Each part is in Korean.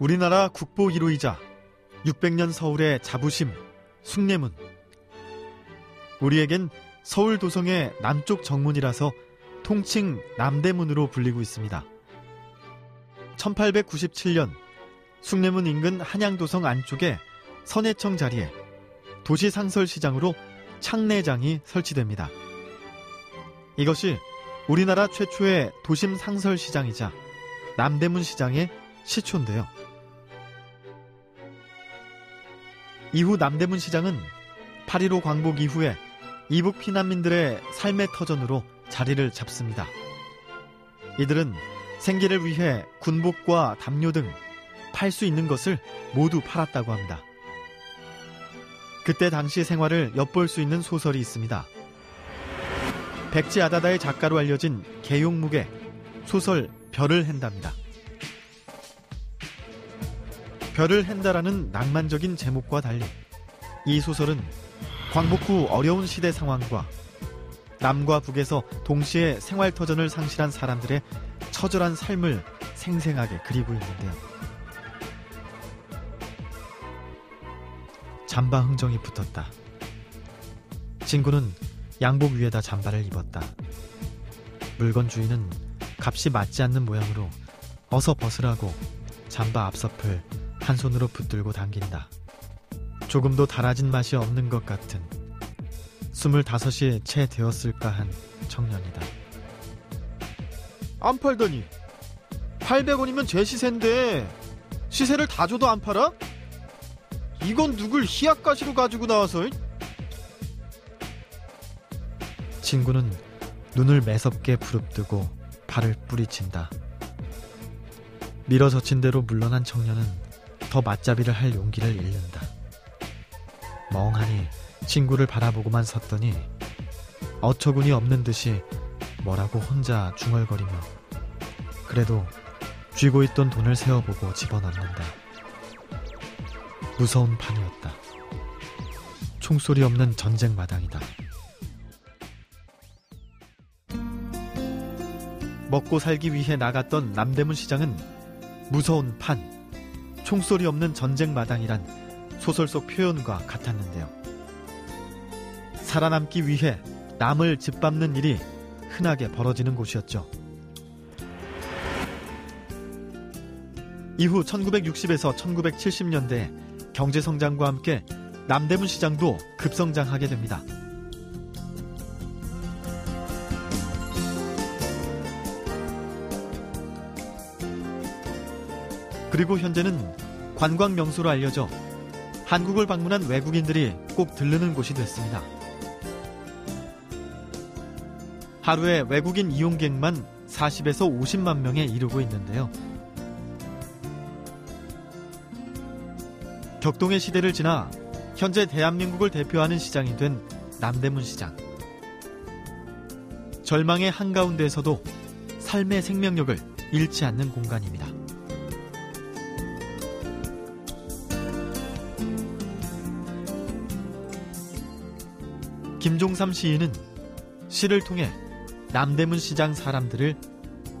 우리나라 국보 1호이자 600년 서울의 자부심, 숭례문. 우리에겐 서울 도성의 남쪽 정문이라서 통칭 남대문으로 불리고 있습니다. 1897년 숭례문 인근 한양도성 안쪽에 선해청 자리에 도시상설시장으로 창내장이 설치됩니다. 이것이 우리나라 최초의 도심 상설시장이자 남대문 시장의 시초인데요. 이후 남대문 시장은 8.15 광복 이후에 이북 피난민들의 삶의 터전으로 자리를 잡습니다. 이들은 생계를 위해 군복과 담요 등 팔 수 있는 것을 모두 팔았다고 합니다. 그때 당시 생활을 엿볼 수 있는 소설이 있습니다. 백지 아다다의 작가로 알려진 개용묵의 소설 별을 헨답니다. 별을 헨다라는 낭만적인 제목과 달리 이 소설은 광복 후 어려운 시대 상황과 남과 북에서 동시에 생활터전을 상실한 사람들의 처절한 삶을 생생하게 그리고 있는데요. 잠바 흥정이 붙었다. 친구는 양복 위에다 잠바를 입었다. 물건 주인은 값이 맞지 않는 모양으로 어서 벗으라고 잠바 앞서풀 한 손으로 붙들고 당긴다. 조금도 달아진 맛이 없는 것 같은 스물다섯이 채 되었을까 한 청년이다. 안 팔더니 800원이면 제 시세인데 시세를 다 줘도 안 팔아? 이건 누굴 희약가시로 가지고 나와서 친구는 눈을 매섭게 부릅뜨고 발을 뿌리친다. 밀어젖힌 대로 물러난 청년은 더 맞잡이를 할 용기를 잃는다. 멍하니 친구를 바라보고만 섰더니 어처구니 없는 듯이 뭐라고 혼자 중얼거리며 그래도 쥐고 있던 돈을 세어보고 집어넣는다. 무서운 판이었다. 총소리 없는 전쟁 마당이다. 먹고 살기 위해 나갔던 남대문 시장은 무서운 판, 총소리 없는 전쟁 마당이란 소설 속 표현과 같았는데요. 살아남기 위해 남을 짓밟는 일이 흔하게 벌어지는 곳이었죠. 이후 1960에서 1970년대 경제성장과 함께 남대문 시장도 급성장하게 됩니다. 그리고 현재는 관광 명소로 알려져 한국을 방문한 외국인들이 꼭 들르는 곳이 됐습니다. 하루에 외국인 이용객만 40에서 50만 명에 이르고 있는데요. 격동의 시대를 지나 현재 대한민국을 대표하는 시장이 된 남대문 시장. 절망의 한가운데에서도 삶의 생명력을 잃지 않는 공간입니다. 김종삼 시인은 시를 통해 남대문 시장 사람들을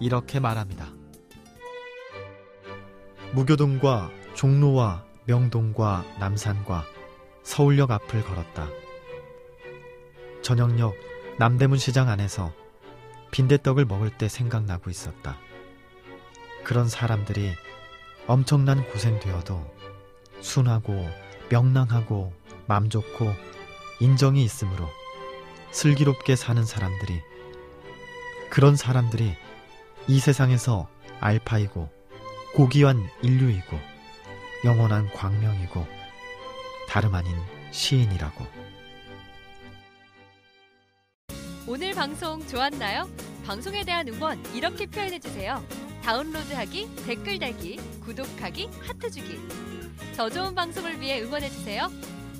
이렇게 말합니다. 무교동과 종로와 명동과 남산과 서울역 앞을 걸었다. 저녁역 남대문 시장 안에서 빈대떡을 먹을 때 생각나고 있었다. 그런 사람들이 엄청난 고생되어도 순하고 명랑하고 맘 좋고 인정이 있으므로 슬기롭게 사는 사람들이 그런 사람들이 이 세상에서 알파이고 고귀한 인류이고 영원한 광명이고 다름 아닌 시인이라고. 오늘 방송 좋았나요? 방송에 대한 응원 이렇게 표현해 주세요. 다운로드하기, 댓글 달기, 구독하기, 하트 주기. 더 좋은 방송을 위해 응원해 주세요.